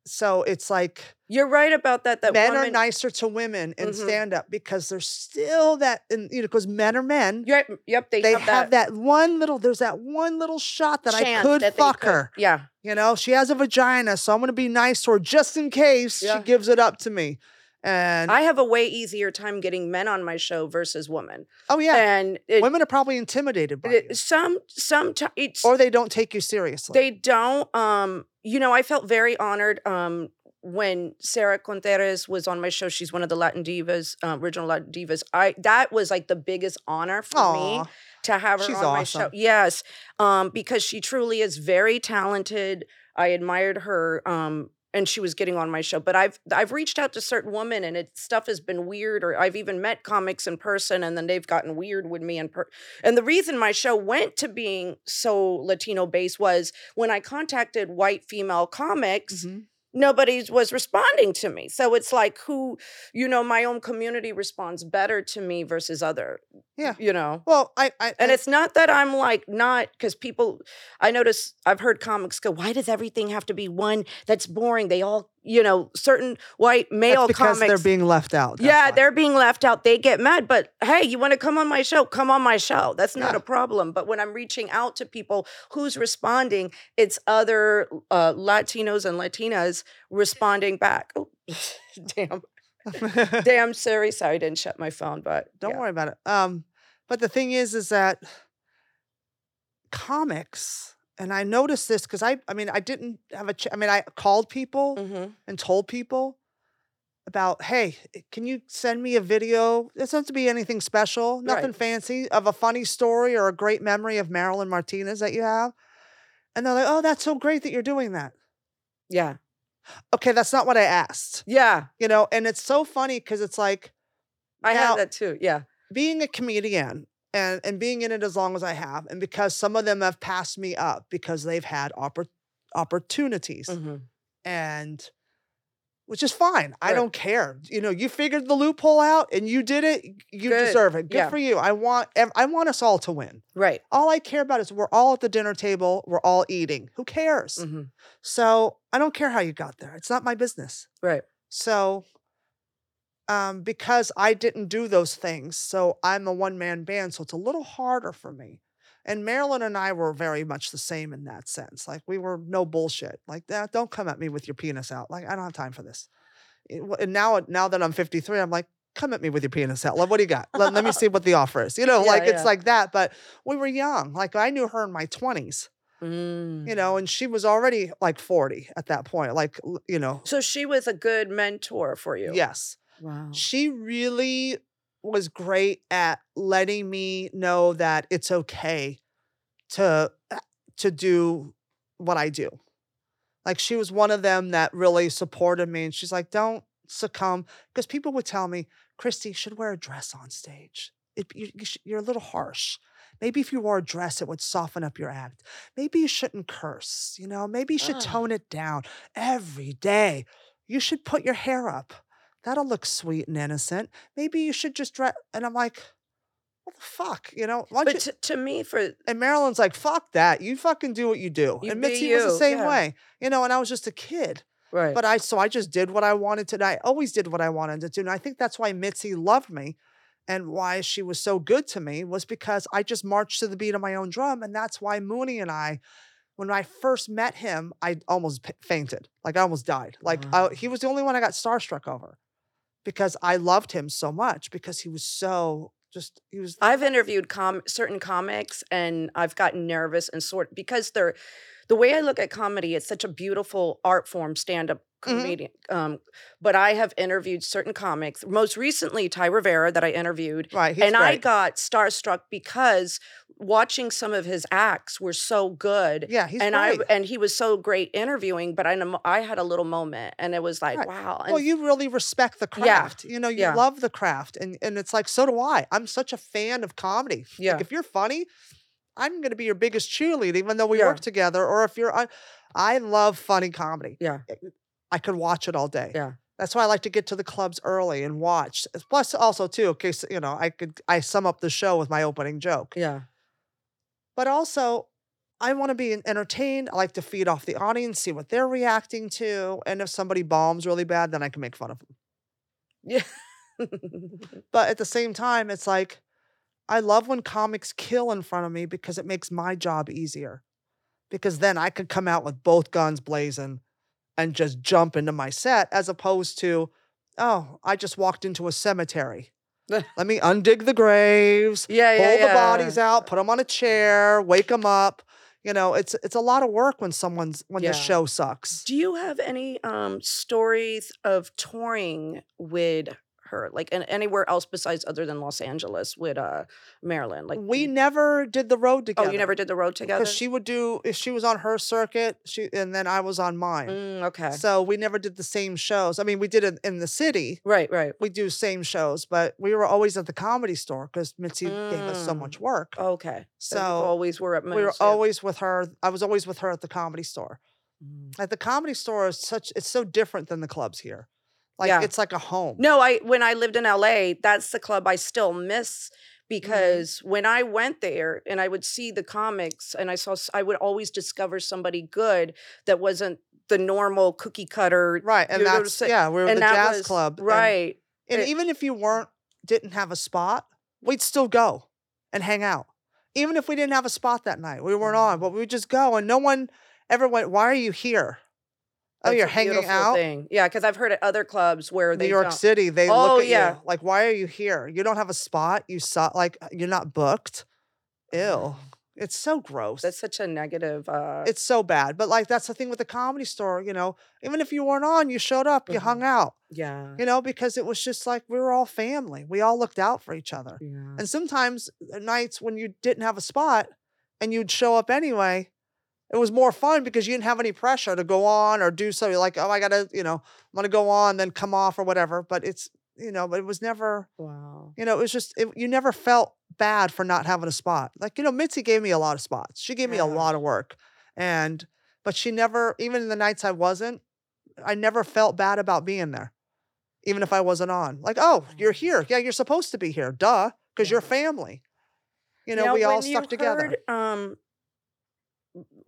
so it's like You're right about that. That men are nicer to women in Mhm. stand up because there's still that, and you know, because men are men. Right. Yep. They, They have, have that one little. There's that one little shot that I could that fuck could- her. Yeah. You know, she has a vagina, so I'm gonna be nice to her just in case Yeah. she gives it up to me. And I have a way easier time getting men on my show versus women. oh yeah, And it, women are probably intimidated by it- you, some sometimes or they don't take you seriously. They don't. Um, you know, I felt very honored um, when Sarah Contreras was on my show. She's one of the Latin divas, uh, original Latin divas. I that was like the biggest honor for me to have her She's on my show. Yes, um, because she truly is very talented. I admired her. Um, and she was getting on my show, but I've I've reached out to certain women, and it stuff has been weird. Or I've even met comics in person, and then they've gotten weird with me in per- and the reason my show went to being so Latino based was when I contacted white female comics, Mhm. Nobody was responding to me. So it's like who, you know, my own community responds better to me versus other. Yeah. You know. Well, I, I And I- it's not that I'm like not because people I notice I've heard comics go, why does everything have to be one that's boring? They all, you know, certain white that's male because comics they're being left out. that's yeah, why. they're being left out. They get mad, but hey, you want to come on my show? Come on my show. That's not Yeah. a problem. But when I'm reaching out to people, who's responding? It's other uh, Latinos and Latinas responding back. Oh, damn, damn, sorry, sorry, I didn't shut my phone, but Don't yeah. worry about it. Um, but the thing is, is that comics, and I noticed this because I, I mean, I didn't have a, ch- I mean, I called people Mhm. and told people about, hey, eh, can you send me a video? It doesn't have to be anything special, nothing Right. fancy, of a funny story or a great memory of Marilyn Martinez that you have. And they're like, oh, that's so great that you're doing that. Yeah, Okay, that's not what I asked. yeah, You know, and it's so funny because it's like I Now- had that too. Yeah, being a comedian and, and being in it as long as I have, and because some of them have passed me up because they've had oppor- opportunities. Mhm. And which is fine. I don't care. You know, you figured the loophole out and you did it. You Good. deserve it. Good Yeah. for you. I want I want us all to win. Right. All I care about is we're all at the dinner table. We're all eating. Who cares? hmm So I don't care how you got there. It's not my business. Right. So um, because I didn't do those things, so I'm a one man band, so it's a little harder for me. And Marilyn and I were very much the same in that sense. Like we were no bullshit. Like that, don't come at me with your penis out. Like I don't have time for this. And now, now that I'm 53, I'm like, come at me with your penis out. Like, what do you got? Let, let me see what the offer is. You know, Yeah, like it's like that. But we were young. Like I knew her in my 20s. Mm. You know, and she was already like 40 at that point. Like you know, So she was a good mentor for you. yes. Wow. She really was great at letting me know that it's okay to uh, to do what I do. Like she was one of them that really supported me and she's like don't succumb because people would tell me, "Christy, should wear a dress on stage. It, you, you sh- you're a little harsh. Maybe if you wore a dress, it would soften up your act. Maybe you shouldn't curse. You know, maybe you should tone it down every day. You should put your hair up. That'll look sweet and innocent. Maybe you should just dress. And I'm like, what the fuck? You know, why But you? to, to me, for and Marilyn's like, fuck that. You fucking do what you do. You and Mitzi was the same yeah. way. You know, and I was just a kid. right. But I so I just did what I wanted to. And I always did what I wanted to do. And I think that's why Mitzi loved me and why she was so good to me was because I just marched to the beat of my own drum. And that's why Mooney and I, when I first met him, I almost p- fainted. Like I almost died. Like Wow. I, he was the only one I got starstruck over because I loved him so much because he was so just he was I've interviewed com- certain comics and I've gotten nervous and sort because they're the way I look at comedy, it's such a beautiful art form, stand up Mhm. Um, but I have interviewed certain comics, most recently Ty Rivera that I interviewed, right. And I got starstruck because watching some of his acts were so good. yeah, he's and great. I and he was so great interviewing, but I I had a little moment, and it was like, Right. wow. And well, you really respect the Yeah, craft. You know, you yeah. love the craft. And and it's like, so do I. I'm such a fan of comedy. Yeah. Like if you're funny, I'm gonna be your biggest cheerleader, even though we Yeah. work together. Or if you're I, I love funny comedy. yeah, I could watch it all day. Yeah. That's why I like to get to the clubs early and watch. Plus, also too, in case you know, I could I sum up the show with my opening joke. yeah, But also, I want to be entertained. I like to feed off the audience, see what they're reacting to, and if somebody bombs really bad, then I can make fun of them. yeah. But at the same time, it's like I love when comics kill in front of me because it makes my job easier. Because then I could come out with both guns blazing and just jump into my set as opposed to, oh, I just walked into a cemetery. Let me undig the graves, yeah, pull yeah, the bodies out, put them on a chair, wake them up. You know, it's it's a lot of work when someone's when Yeah. the show sucks. Do you have any um stories of touring with her, like an anywhere else besides other than Los Angeles with uh Marilyn? Like we never did the road together oh, you never did the road together. because she would do if she was on her circuit, she and then I was on mine. Mm, okay, So we never did the same shows. I mean, we did it in the city. right, right. We do same shows, but we were always at the comedy store because Mitzi gave us so much work. Okay, so So always were at we were yeah. always with her. I was always with her at the comedy store. Mm. At the comedy store is such it's so different than the clubs here. Like Yeah. it's like a home. No, I when I lived in LA, that's the club I still miss Mm-hmm. because when I went there and I would see the comics and I saw I would always discover somebody good that wasn't the normal cookie cutter Right. And you know what that's yeah, we were and the jazz was club. and- right And, It- even if you weren't didn't have a spot, we'd still go and hang out. Even if we didn't have a spot that night, we weren't on, but we would just go and no one ever went, Why are you here? Oh, you're hanging out? thing. yeah because i've heard at other clubs where New York don't. City, they Oh, look at yeah. you like, why are you here? You don't have a spot. You saw like you're not booked. Ew. It's so gross. that's such a negative uh it's so bad. But like that's the thing with the comedy store, you know, even if you weren't on, you showed up, you Mhm. hung out, yeah you know, because it was just like we were all family. We all looked out for each other. yeah And sometimes uh, nights when you didn't have a spot and you'd show up anyway, it was more fun because you didn't have any pressure to go on or do so. You're like, oh, I gotta, you know, I'm gonna go on, then come off or whatever. But it's, you know, but it was never, wow you know, it was just it, you never felt bad for not having a spot. Like, you know, Mitzi gave me a lot of spots. She gave me a lot of work. And but she never, even in the nights I wasn't, I never felt bad about being there, even if I wasn't on. Like, oh, you're here. Yeah, you're supposed to be here. Duh, because you're family. You know, Now, we all stuck together. um,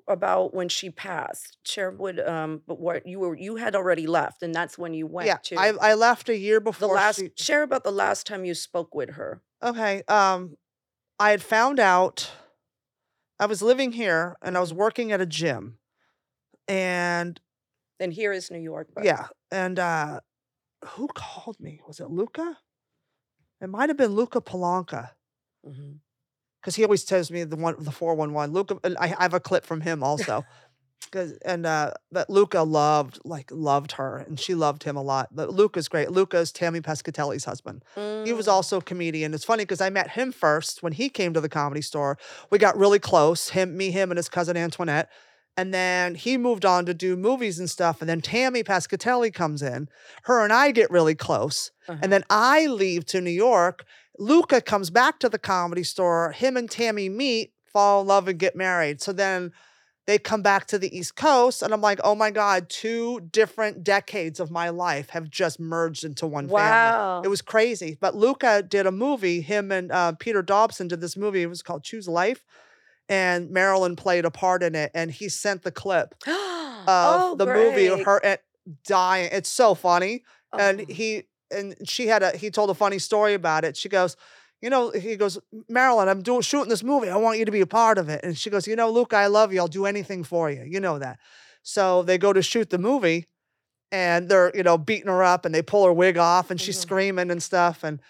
about when she passed, share would um, but what you were you had already left, and that's when you went Yeah, to I I left a year before. the last. she. Share about the last time you spoke with her. Okay. Um, I had found out I was living here and I was working at a gym, and And here is New York. But yeah, and uh, who called me? Was it Luca? It might have been Luca Palanca. Mhm. Because he always tells me the one the 411 luca and i have a clip from him also. Because and uh but luca loved like loved her and she loved him a lot but luca's great. Luca's tammy pescatelli's husband. He was Mm. also a comedian. It's funny because i met him first when he came to the comedy store. We got really close him me him and his cousin antoinette and then he moved on to do movies and stuff and then tammy pescatelli comes in her and i get really close Uh-huh. and then I leave to New York. Luca comes back to the comedy store. Him and Tammy meet, fall in love, and get married. So then they come back to the East Coast. And I'm like, oh my God, two different decades of my life have just merged into one family. wow. It was crazy. But Luca did a movie. Him and uh, Peter Dobson did this movie. It was called Choose Life. And Marilyn played a part in it. And he sent the clip of oh, the movie of her at dying. It's so funny and Oh. he and she had a he told a funny story about it. She goes, you know, he goes, Marilyn, I'm doing shooting this movie. I want you to be a part of it. And she goes, you know, Luke, I love you. I'll do anything for you. You know that. So they go to shoot the movie, and they're you know beating her up, and they pull her wig off, and she's Mhm. screaming and stuff. And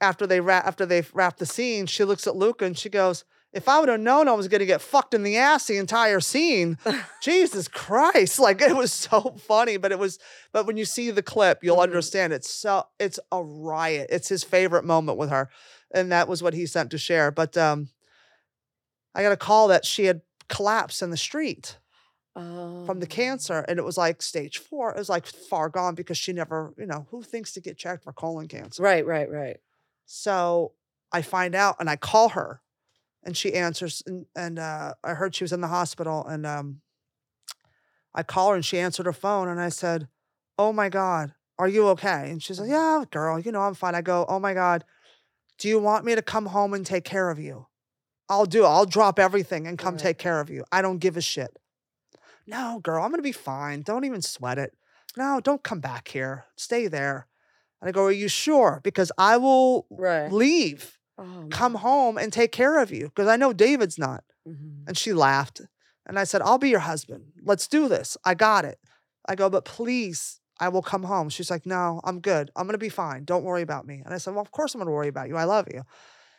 after they wrap after they wrap the scene, she looks at Luca and she goes. If I would have known I was going to get fucked in the ass the entire scene, Jesus Christ. Like it was so funny, but it was but when you see the clip, you'll Mhm. understand it's so it's a riot. It's his favorite moment with her. And that was what he sent to share. But um I got a call that she had collapsed in the street from the Oh. cancer and it was like stage 4. It was like far gone because she never, you know, who thinks to get checked for colon cancer? Right, right, right. So I find out and I call her and she answers and, and uh, I heard she was in the hospital and um, I call her and she answered her phone and I said, "Oh my God, are you okay?" And she's like, "Yeah, girl, you know I'm fine." I go, "Oh my God, do you want me to come home and take care of you?" I'll do. it. I'll drop everything and come Right. take care of you. I don't give a shit. No, girl, I'm gonna be fine. Don't even sweat it. No, don't come back here. Stay there. And I go, Are you sure? Because I will Right. leave, Oh, come home and take care of you. Because I know David's not. Mhm. And she laughed. And I said, I'll be your husband. Let's do this. I got it. I go, but please, I will come home. She's like, No, I'm good. I'm gonna be fine. Don't worry about me. And I said, Well, of course I'm gonna worry about you. I love you.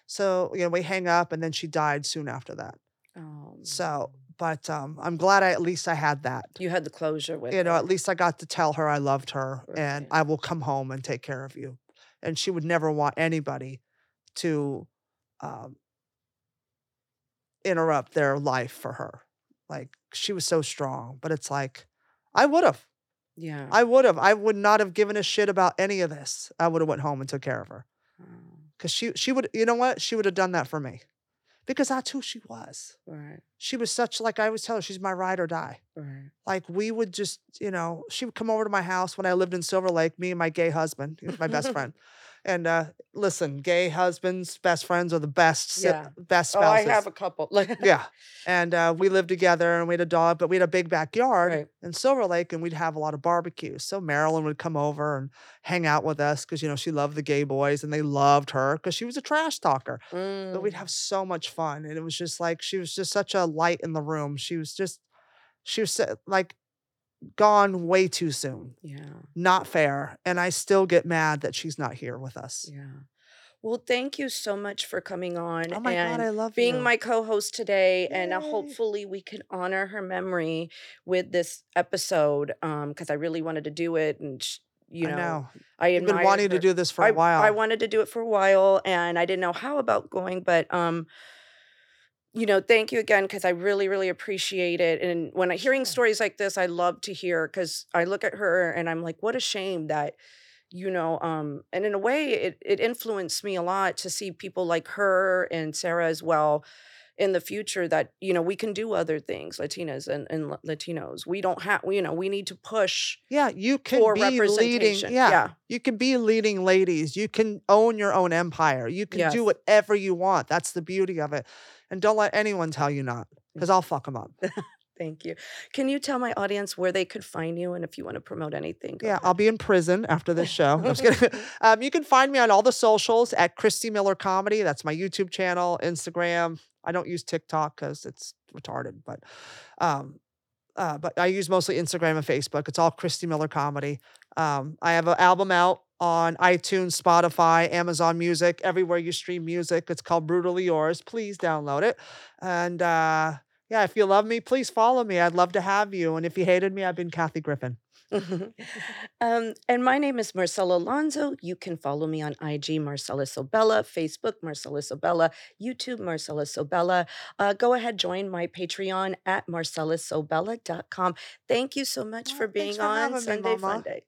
So, you know, we hang up and then she died soon after that. Oh, So, but um, I'm glad I at least I had that. you had the closure with You know, her. at least I got to tell her I loved her and I will come home and take care of you. And she would never want anybody to um, interrupt their life for her. Like she was so strong, but it's like I would have. Yeah. I would have. I would not have given a shit about any of this. I would have went home and took care of her Oh, because she she would. You know what? She would have done that for me because that's who she was. right, She was such like I always tell her she's my ride or die. right. Like we would just, you know, she would come over to my house when I lived in Silver Lake, me and my gay husband, he was my best friend. And uh listen, gay husbands, best friends are the best, Yeah. best spouses. Oh, I have a couple. Like, yeah. And uh, we lived together and we had a dog, but we had a big backyard Right. in Silver Lake and we'd have a lot of barbecues. So Marilyn would come over and hang out with us because, you know, she loved the gay boys and they loved her because she was a trash talker. But we'd Mm. have so much fun. And it was just like, she was just such a light in the room. She was just, she was like gone way too soon. Yeah, Not fair. And I still get mad that she's not here with us. yeah. Well, thank you so much for coming on Oh my and God, I love being you. my co-host today. And uh, hopefully we can honor her memory with this episode. Um, because I really wanted to do it, and sh- you I know, know. I You've been wanting to do this for I, a while. I wanted to do it for a while and I didn't know how about going, but um, you know, thank you again because I really, really appreciate it. And when I hearing stories like this, I love to hear because I look at her and I'm like, what a shame that, you know, um, and in a way it it influenced me a lot to see people like her and Sarah as well, in the future that you know we can do other things latinas and, and latinos we don't have you know we need to push Yeah, you can for be leading. Yeah, yeah you can be leading ladies. You can own your own empire. You can do whatever you want. That's the beauty of it. And don't let anyone tell you not, because I'll fuck them up. thank you can you tell my audience where they could find you and if you want to promote anything Yeah, I'll be in prison after this show. I'm just kidding. um, you can find me on all the socials at Christy Miller Comedy. That's my YouTube channel, Instagram. I don't use TikTok because it's retarded, but um, uh, but I use mostly Instagram and Facebook. It's all Christy Miller Comedy. Um, I have an album out on iTunes, Spotify, Amazon Music, everywhere you stream music. It's called Brutally Yours. Please download it. And uh, yeah, if you love me, please follow me. I'd love to have you. And if you hated me, I've been Kathy Griffin. um, and my name is Marcela Alonso. You can follow me on IG, Marcela Sobella, Facebook, Marcela Sobella, YouTube, Marcela Sobella. Uh, go ahead, join my Patreon at marcellasobella.com. Thank you so much Oh, for being for on having me, Sunday.